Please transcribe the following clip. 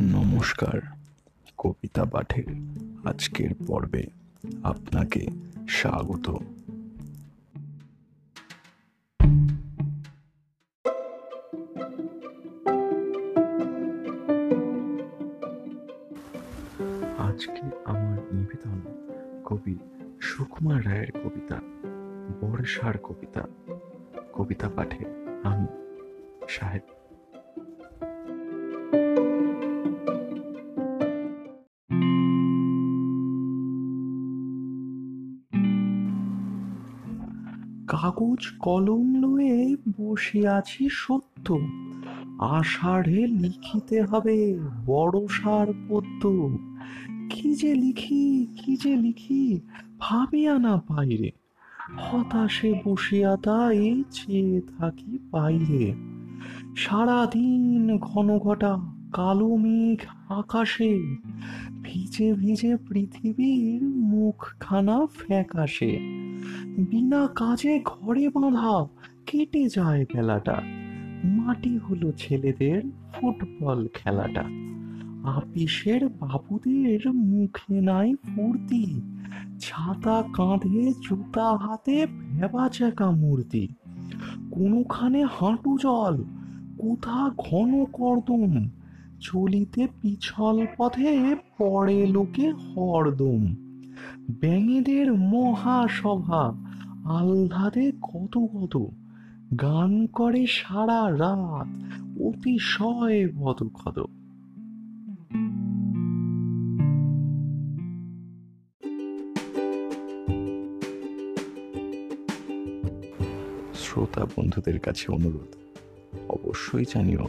নমস্কার, কবিতা পাঠের আজকের পর্বে আপনাকে স্বাগত। আজকে আমার নিবেদন কবি সুকুমার রায়ের কবিতা, বর্ষার কবিতা। কবিতা পাঠে আমি সাহেব কাগজ কলম লয়ে বসে আছি সত্য। আষাঢ়ে লিখিতে হবে বড় সার পদ্য। কি যে লিখি, কি যে লিখি, ভাবিয়া না পাইরে। হতাশে বসিয়া তাই চেয়ে থাকি বাইরে। সারাদিন ঘন ঘটা কালো মেঘ আকাশে। ভিজে ভিজে পৃথিবীর মুখখানা ফ্যাকাশে। বিনা কাজে ঘরে বাঁধা কেটে যায় বেলাটা। মাটি হলো ছেলেদের ফুটবল খেলাটা। আপিসের বাবুদের মুখে নাই ফুর্তি। ছাতা কাঁধে জুতা হাতে ভেবা চাকা মূর্তি। কোনোখানে হাঁটু জল, কোথা ঘন কর্দম চলিতে পিছল পথে পড়ে লোকে হরদম। ব্যাঙেদের মহাসভা, আহ্লাদে কত কত। গান করে সারা রাত, অতিশয় ক্ষত শ্রোতা বন্ধুদের কাছে অনুরোধ, অবশ্যই জানিও